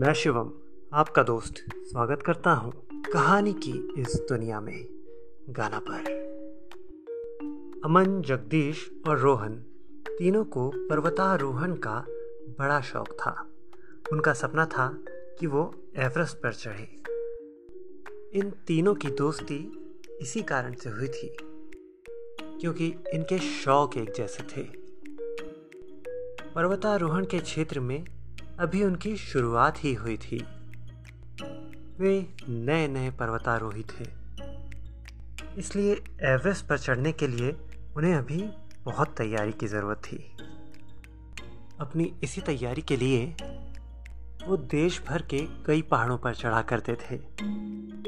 मैं शिवम, आपका दोस्त स्वागत करता हूँ कहानी की इस दुनिया में, गाना पर। अमन, जगदीश और रोहन तीनों को पर्वतारोहण का बड़ा शौक था। उनका सपना था कि वो एवरेस्ट पर चढ़े। इन तीनों की दोस्ती इसी कारण से हुई थी, क्योंकि इनके शौक एक जैसे थे। पर्वतारोहण के क्षेत्र में अभी उनकी शुरुआत ही हुई थी। वे नए नए पर्वतारोही थे। इसलिए एवरेस्ट पर चढ़ने के लिए उन्हें अभी बहुत तैयारी की ज़रूरत थी। अपनी इसी तैयारी के लिए वो देश भर के कई पहाड़ों पर चढ़ा करते थे,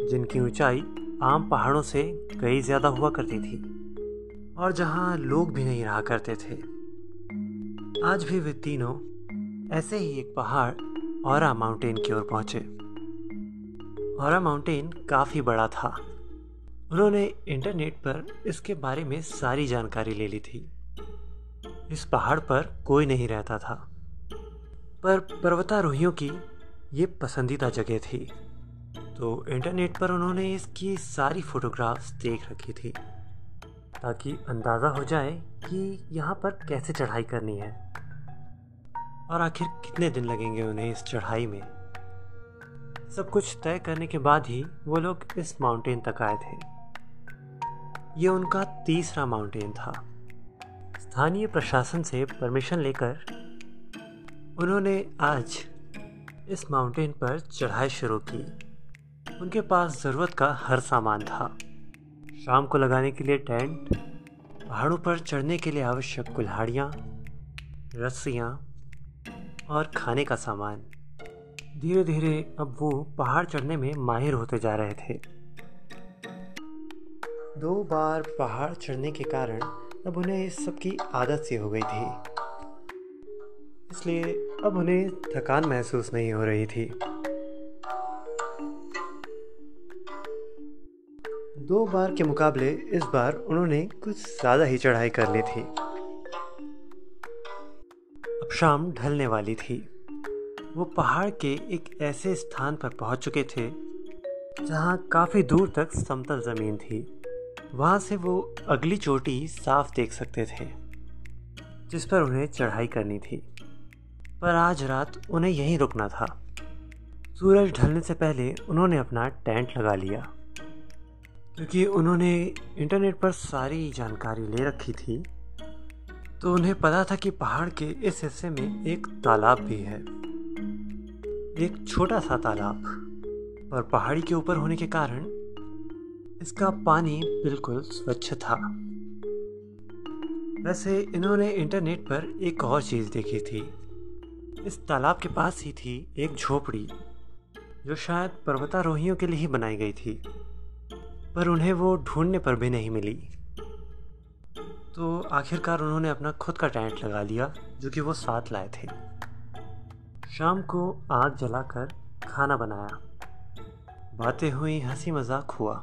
जिनकी ऊंचाई आम पहाड़ों से कई ज़्यादा हुआ करती थी और जहाँ लोग भी नहीं रहा करते थे। आज भी वे तीनों ऐसे ही एक पहाड़ और माउंटेन की ओर पहुँचे। और माउंटेन काफ़ी बड़ा था। उन्होंने इंटरनेट पर इसके बारे में सारी जानकारी ले ली थी। इस पहाड़ पर कोई नहीं रहता था। पर पर्वतारोहियों की ये पसंदीदा जगह थी। तो इंटरनेट पर उन्होंने इसकी सारी फोटोग्राफ्स देख रखी थी। ताकि अंदाज़ा हो जाए कि यहाँ पर कैसे चढ़ाई करनी है। और आखिर कितने दिन लगेंगे उन्हें इस चढ़ाई में? सब कुछ तय करने के बाद ही वो लोग इस माउंटेन तक आए थे। ये उनका तीसरा माउंटेन था। स्थानीय प्रशासन से परमिशन लेकर उन्होंने आज इस माउंटेन पर चढ़ाई शुरू की। उनके पास ज़रूरत का हर सामान था। शाम को लगाने के लिए टेंट, पहाड़ों पर चढ़ने के लिए आवश्यक कुल्हाड़ियाँ, रस्सियाँ और खाने का सामान। धीरे धीरे अब वो पहाड़ चढ़ने में माहिर होते जा रहे थे। दो बार पहाड़ चढ़ने के कारण अब उन्हें इस सब की आदत सी हो गई थी। इसलिए अब उन्हें थकान महसूस नहीं हो रही थी। दो बार के मुकाबले इस बार उन्होंने कुछ ज़्यादा ही चढ़ाई कर ली थी। शाम ढलने वाली थी। वो पहाड़ के एक ऐसे स्थान पर पहुँच चुके थे, जहाँ काफ़ी दूर तक समतल ज़मीन थी। वहाँ से वो अगली चोटी साफ़ देख सकते थे, जिस पर उन्हें चढ़ाई करनी थी। पर आज रात उन्हें यहीं रुकना था। सूरज ढलने से पहले उन्होंने अपना टेंट लगा लिया, क्योंकि उन्होंने इंटरनेट पर सारी जानकारी ले रखी थी। तो उन्हें पता था कि पहाड़ के इस हिस्से में एक तालाब भी है। एक छोटा सा तालाब पर पहाड़ी के ऊपर होने के कारण इसका पानी बिल्कुल स्वच्छ था। वैसे इन्होंने इंटरनेट पर एक और चीज़ देखी थी। इस तालाब के पास ही थी एक झोपड़ी, जो शायद पर्वतारोहियों के लिए ही बनाई गई थी, पर उन्हें वो ढूँढने पर भी नहीं मिली। तो आखिरकार उन्होंने अपना खुद का टेंट लगा लिया, जो कि वो साथ लाए थे। शाम को आग जलाकर खाना बनाया। बातें हुई हँसी मज़ाक हुआ।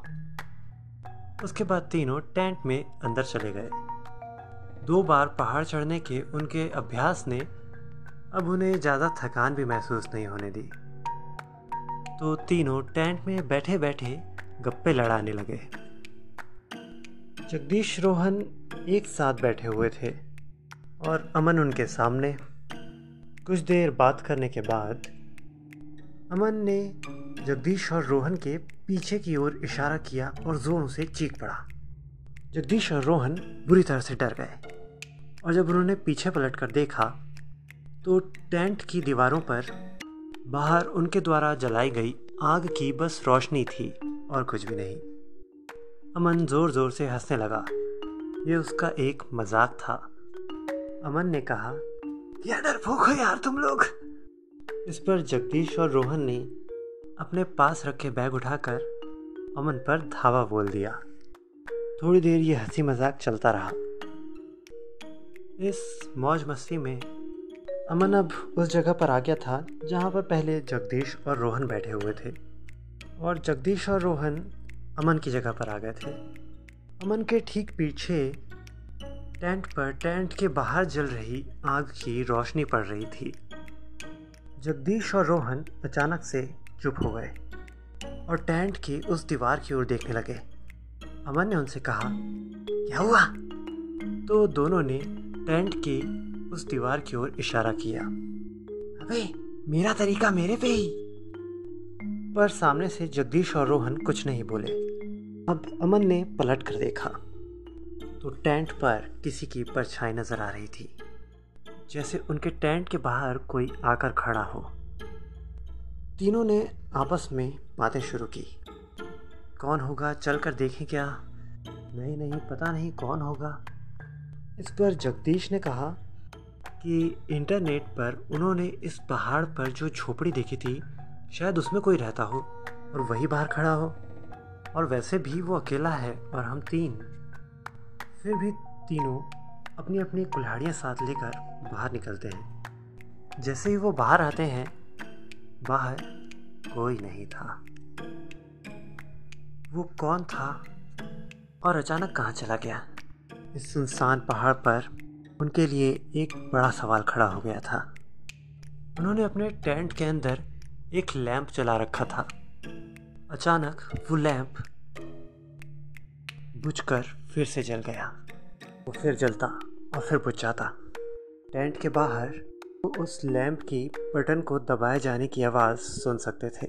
उसके बाद तीनों टेंट में अंदर चले गए। दो बार पहाड़ चढ़ने के उनके अभ्यास ने अब उन्हें ज़्यादा थकान भी महसूस नहीं होने दी। तो तीनों टेंट में बैठे बैठे गप्पे लड़ाने लगे। जगदीश रोहन एक साथ बैठे हुए थे और अमन उनके सामने। कुछ देर बात करने के बाद अमन ने जगदीश और रोहन के पीछे की ओर इशारा किया और जोरों से चीख पड़ा। जगदीश और रोहन बुरी तरह से डर गए और जब उन्होंने पीछे पलट कर देखा तो टेंट की दीवारों पर बाहर उनके द्वारा जलाई गई आग की बस रोशनी थी और कुछ भी नहीं। अमन ज़ोर ज़ोर से हंसने लगा। ये उसका एक मज़ाक था। अमन ने कहा क्या डरपोक हो यार तुम लोग। इस पर जगदीश और रोहन ने अपने पास रखे बैग उठाकर अमन पर धावा बोल दिया। थोड़ी देर ये हँसी मज़ाक चलता रहा। इस मौज मस्ती में अमन अब उस जगह पर आ गया था जहाँ पर पहले जगदीश और रोहन बैठे हुए थे और जगदीश और रोहन अमन की जगह पर आ गए थे। अमन के ठीक पीछे टेंट पर टेंट के बाहर जल रही आग की रोशनी पड़ रही थी। जगदीश और रोहन अचानक से चुप हो गए और टेंट की उस दीवार की ओर देखने लगे। अमन ने उनसे कहा, क्या हुआ? तो दोनों ने टेंट की उस दीवार की ओर इशारा किया, अबे, मेरा तरीका मेरे पे ही। पर सामने से जगदीश और रोहन कुछ नहीं बोले। अब अमन ने पलट कर देखा तो टेंट पर किसी की परछाई नज़र आ रही थी, जैसे उनके टेंट के बाहर कोई आकर खड़ा हो। तीनों ने आपस में बातें शुरू की। कौन होगा चल कर देखें क्या? नहीं नहीं, पता नहीं कौन होगा। इस पर जगदीश ने कहा कि इंटरनेट पर उन्होंने इस पहाड़ पर जो झोपड़ी देखी थी, शायद उसमें कोई रहता हो और वही बाहर खड़ा हो। और वैसे भी वो अकेला है और हम तीन। फिर भी तीनों अपनी अपनी कुल्हाड़ियाँ साथ लेकर बाहर निकलते हैं। जैसे ही वो बाहर आते हैं, बाहर कोई नहीं था। वो कौन था और अचानक कहाँ चला गया? इस सुनसान पहाड़ पर उनके लिए एक बड़ा सवाल खड़ा हो गया था। उन्होंने अपने टेंट के अंदर एक लैंप जला रखा था। अचानक वो लैंप बुझकर फिर से जल गया। वो फिर जलता और फिर बुझ जाता। टेंट के बाहर वो उस लैंप की बटन को दबाए जाने की आवाज़ सुन सकते थे।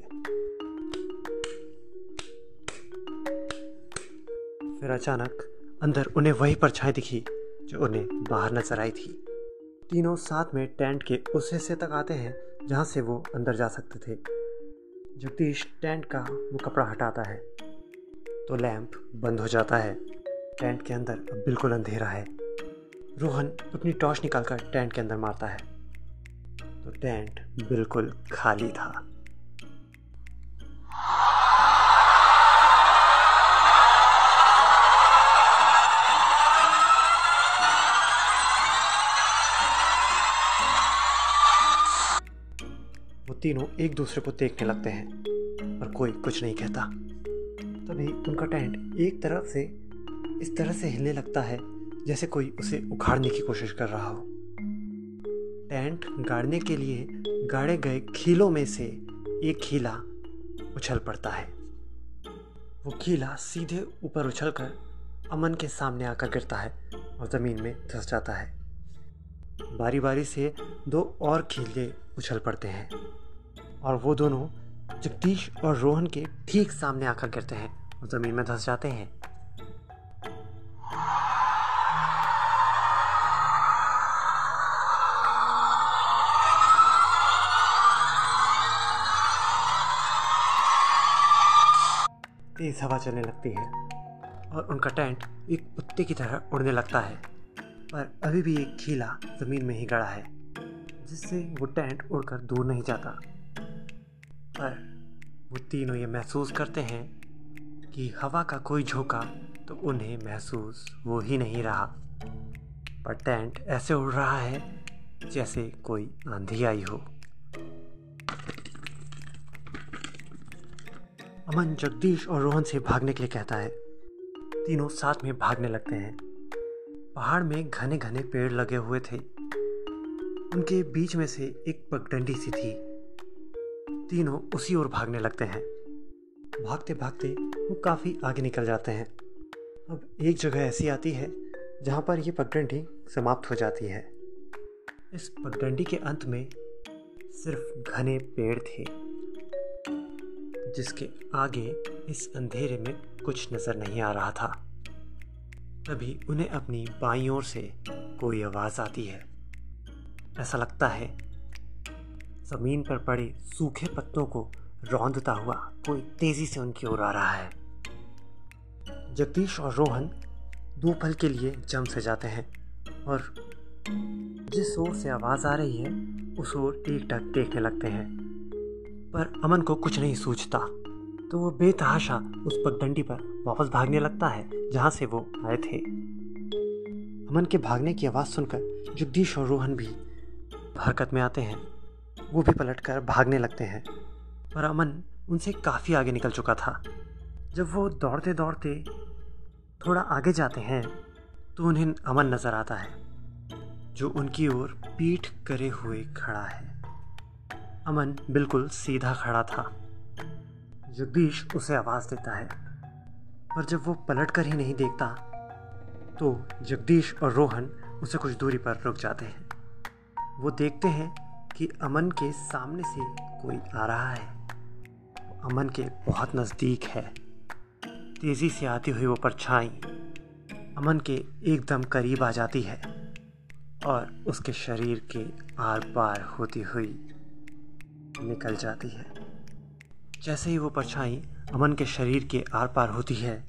फिर अचानक अंदर उन्हें वही परछाई दिखी, जो उन्हें बाहर नज़र आई थी। तीनों साथ में टेंट के उस हिस्से तक आते हैं, जहाँ से वो अंदर जा सकते थे। जगदीश टेंट का वो कपड़ा हटाता है तो लैंप बंद हो जाता है। टेंट के अंदर अब बिल्कुल अंधेरा है। रोहन अपनी टॉर्च निकालकर टेंट के अंदर मारता है। तो टेंट बिल्कुल खाली था। तीनों एक दूसरे को देखने लगते हैं और कोई कुछ नहीं कहता। तभी उनका टेंट एक तरफ़ से इस तरह से हिलने लगता है, जैसे कोई उसे उखाड़ने की कोशिश कर रहा हो। टेंट गाड़ने के लिए गाड़े गए खीलों में से एक खीला उछल पड़ता है। वो खीला सीधे ऊपर उछलकर अमन के सामने आकर गिरता है और ज़मीन में धस जाता है। बारी बारी से दो और खीले उछल पड़ते हैं। और वो दोनों जगदीश और रोहन के ठीक सामने आकर गिरते हैं और ज़मीन में धस जाते हैं। तेज़ हवा चलने लगती है और उनका टेंट एक कुत्ते की तरह उड़ने लगता है। पर अभी भी एक खीला ज़मीन में ही गड़ा है, जिससे वो टेंट उड़कर दूर नहीं जाता। पर वो तीनों ये महसूस करते हैं कि हवा का कोई झोंका तो उन्हें महसूस हो ही नहीं रहा। पर टेंट ऐसे उड़ रहा है जैसे कोई आंधी आई हो। अमन जगदीश और रोहन से भागने के लिए कहता है। तीनों साथ में भागने लगते हैं। पहाड़ में घने घने पेड़ लगे हुए थे। उनके बीच में से एक पगडंडी सी थी। तीनों उसी ओर भागने लगते हैं। भागते भागते वो काफ़ी आगे निकल जाते हैं। अब एक जगह ऐसी आती है, जहाँ पर ये पगडंडी समाप्त हो जाती है। इस पगडंडी के अंत में सिर्फ़ घने पेड़ थे, जिसके आगे इस अंधेरे में कुछ नज़र नहीं आ रहा था। तभी उन्हें अपनी बाई ओर से कोई आवाज़ आती है। ऐसा लगता है ज़मीन पर पड़े सूखे पत्तों को रौंदता हुआ कोई तेज़ी से उनकी ओर आ रहा है। जगदीश और रोहन दो पल के लिए जम से जाते हैं और जिस ओर से आवाज़ आ रही है, उस ओर एक टक देखने लगते हैं। पर अमन को कुछ नहीं सूझता तो वो बेतहाशा उस पगडंडी पर वापस भागने लगता है, जहाँ से वो आए थे। अमन के भागने की आवाज़ सुनकर जगदीश और रोहन भी हरकत में आते हैं। वो भी पलटकर भागने लगते हैं। पर अमन उनसे काफ़ी आगे निकल चुका था। जब वो दौड़ते दौड़ते थोड़ा आगे जाते हैं तो उन्हें अमन नज़र आता है, जो उनकी ओर पीठ करे हुए खड़ा है। अमन बिल्कुल सीधा खड़ा था। जगदीश उसे आवाज़ देता है, पर जब वो पलट कर ही नहीं देखता तो जगदीश और रोहन उसे कुछ दूरी पर रुक जाते हैं। वो देखते हैं कि अमन के सामने से कोई आ रहा है। अमन के बहुत नज़दीक है। तेज़ी से आती हुई वो परछाई अमन के एकदम करीब आ जाती है और उसके शरीर के आर पार होती हुई निकल जाती है। जैसे ही वो परछाई अमन के शरीर के आर पार होती है,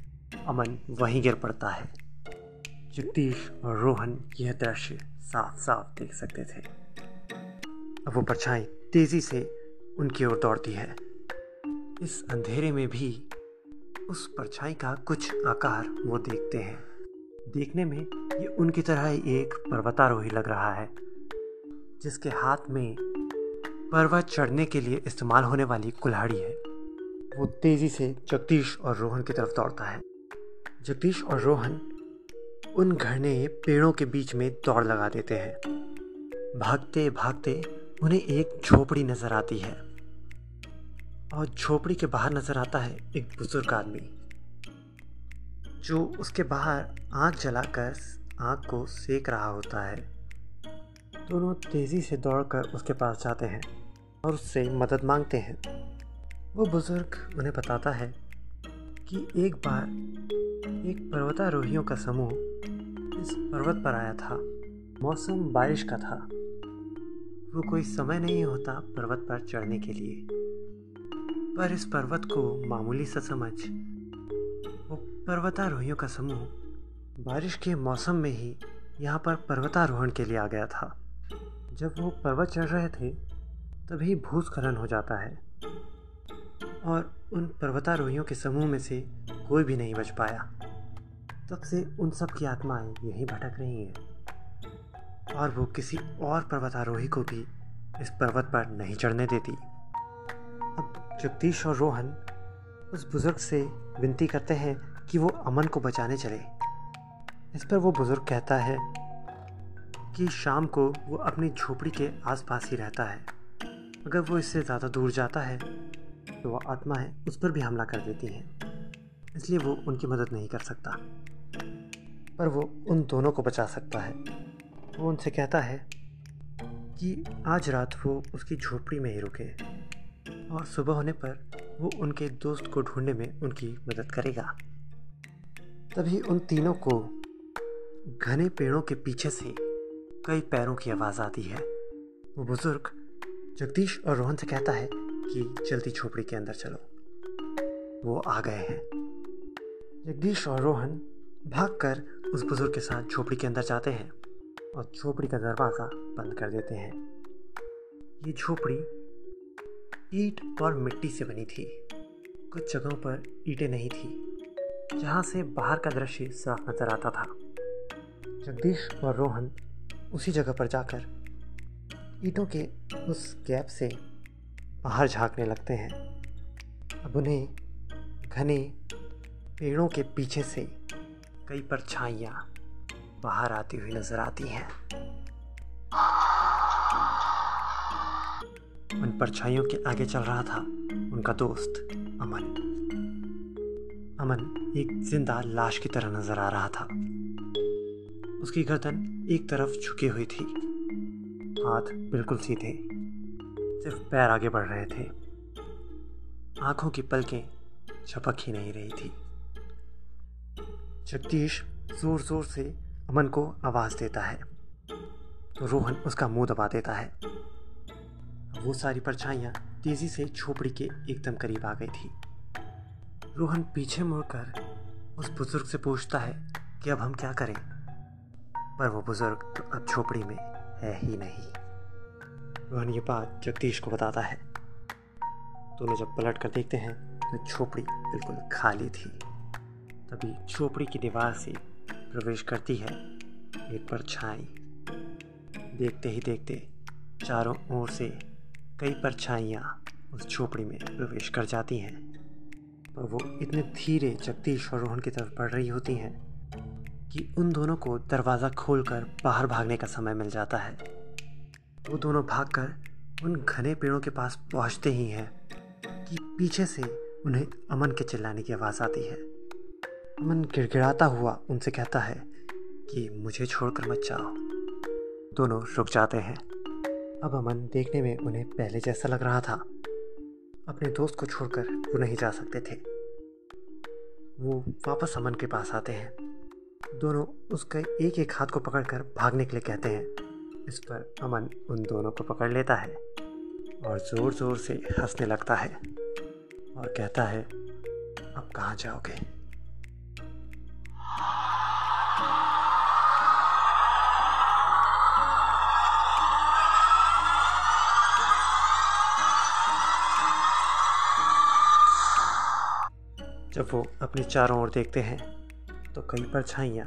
अमन वहीं गिर पड़ता है। जगदीश और रोहन यह दृश्य साफ़ साफ़ देख सकते थे। वो परछाई तेज़ी से उनकी ओर दौड़ती है। इस अंधेरे में भी उस परछाई का कुछ आकार वो देखते हैं। देखने में ये उनकी तरह एक पर्वतारोही लग रहा है, जिसके हाथ में पर्वत चढ़ने के लिए इस्तेमाल होने वाली कुल्हाड़ी है। वो तेज़ी से जगदीश और रोहन की तरफ़ दौड़ता है। जगदीश और रोहन उन घने पेड़ों के बीच में दौड़ लगा देते हैं। भागते भागते उन्हें एक झोपड़ी नज़र आती है। और झोपड़ी के बाहर नज़र आता है एक बुज़ुर्ग आदमी, जो उसके बाहर आग जलाकर आग को सेक रहा होता है। दोनों तेज़ी से दौड़कर उसके पास जाते हैं और उससे मदद मांगते हैं। वो बुज़ुर्ग उन्हें बताता है कि एक बार एक पर्वतारोहियों का समूह इस पर्वत पर आया था। मौसम बारिश का था। वो कोई समय नहीं होता पर्वत पर चढ़ने के लिए। पर इस पर्वत को मामूली सा समझ, वो पर्वतारोहियों का समूह बारिश के मौसम में ही यहाँ पर पर्वतारोहण के लिए आ गया था। जब वो पर्वत चढ़ रहे थे, तभी भूस्खलन हो जाता है और उन पर्वतारोहियों के समूह में से कोई भी नहीं बच पाया। तब से उन सब की आत्माएँ यहीं भटक रही हैं। और वो किसी और पर्वतारोही को भी इस पर्वत पर नहीं चढ़ने देती। अब जगदीश और रोहन उस बुज़ुर्ग से विनती करते हैं कि वो अमन को बचाने चले। इस पर वो बुज़ुर्ग कहता है कि शाम को वो अपनी झोपड़ी के आसपास ही रहता है। अगर वो इससे ज़्यादा दूर जाता है तो वह आत्मा है, उस पर भी हमला कर देती हैं। इसलिए वो उनकी मदद नहीं कर सकता। पर वो उन दोनों को बचा सकता है। वो उनसे कहता है कि आज रात वो उसकी झोपड़ी में ही रुके और सुबह होने पर वो उनके दोस्त को ढूँढने में उनकी मदद करेगा। तभी उन तीनों को घने पेड़ों के पीछे से कई पैरों की आवाज़ आती है। वो बुज़ुर्ग जगदीश और रोहन से कहता है कि जल्दी झोपड़ी के अंदर चलो। वो आ गए हैं। जगदीश और रोहन भागकर उस बुज़ुर्ग के साथ झोपड़ी के अंदर जाते हैं। और झोपड़ी का दरवाज़ा बंद कर देते हैं। ये झोपड़ी ईट और मिट्टी से बनी थी। कुछ जगहों पर ईंटें नहीं थी, जहाँ से बाहर का दृश्य साफ़ नज़र आता था। जगदीश और रोहन उसी जगह पर जाकर ईटों के उस गैप से बाहर झांकने लगते हैं। अब उन्हें घने पेड़ों के पीछे से कई परछाइयाँ बाहर आती हुई नज़र आती हैं। उन परछाइयों के आगे चल रहा था उनका दोस्त, अमन। अमन एक ज़िंदा लाश की तरह नज़र आ रहा था। उसकी गर्दन एक तरफ़ झुकी हुई थी। हाथ बिल्कुल सीधे, सिर्फ़ पैर आगे बढ़ रहे थे। आँखों की पलकें झपक ही नहीं रही थी। जगदीश ज़ोर ज़ोर से अमन को आवाज़ देता है। तो रोहन उसका मुँह दबा देता है। वो सारी परछाइयाँ तेज़ी से झोपड़ी के एकदम करीब आ गई थी। रोहन पीछे मुड़कर उस बुज़ुर्ग से पूछता है कि अब हम क्या करें? पर वो बुज़ुर्ग तो अब झोपड़ी में है ही नहीं। रोहन ये बात जगदीश को बताता है। दोनों जब पलट कर देखते हैं तो झोपड़ी बिल्कुल खाली थी। तभी झोपड़ी की दीवार से प्रवेश करती है। एक परछाई देखते ही देखते चारों ओर से कई परछाइयाँ उस झोपड़ी में प्रवेश कर जाती हैं। पर वो इतने धीरे जगदीश और रोहन की तरफ़ बढ़ रही होती हैं कि उन दोनों को दरवाज़ा खोलकर बाहर भागने का समय मिल जाता है। वो दोनों भागकर उन घने पेड़ों के पास पहुँचते ही हैं कि पीछे से उन्हें अमन के चिल्लाने की आवाज़ आती है। अमन गिड़गिड़ाता हुआ उनसे कहता है कि मुझे छोड़कर मत जाओ। दोनों रुक जाते हैं। अब अमन देखने में उन्हें पहले जैसा लग रहा था। अपने दोस्त को छोड़कर वो नहीं जा सकते थे। वो वापस अमन के पास आते हैं। दोनों उसके एक एक हाथ को पकड़कर भागने के लिए कहते हैं। इस पर अमन उन दोनों को पकड़ लेता है और ज़ोर ज़ोर से हंसने लगता है और कहता है, अब कहाँ जाओगे? जब वो अपने चारों ओर देखते हैं तो कई परछाइयाँ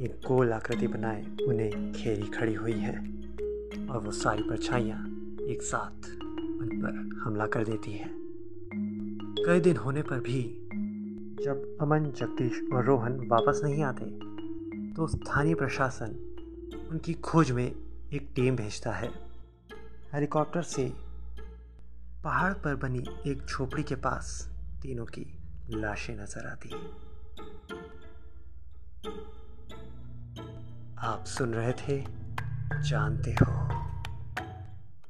एक गोल आकृति बनाए उन्हें घेरी खड़ी हुई हैं और वो सारी परछाइयाँ एक साथ उन पर हमला कर देती हैं। कई दिन होने पर भी जब अमन, जगदीश और रोहन वापस नहीं आते तो स्थानीय प्रशासन उनकी खोज में एक टीम भेजता है। हेलीकॉप्टर से पहाड़ पर बनी एक झोपड़ी के पास तीनों की लाशें नज़र आती आप सुन रहे थे जानते हो।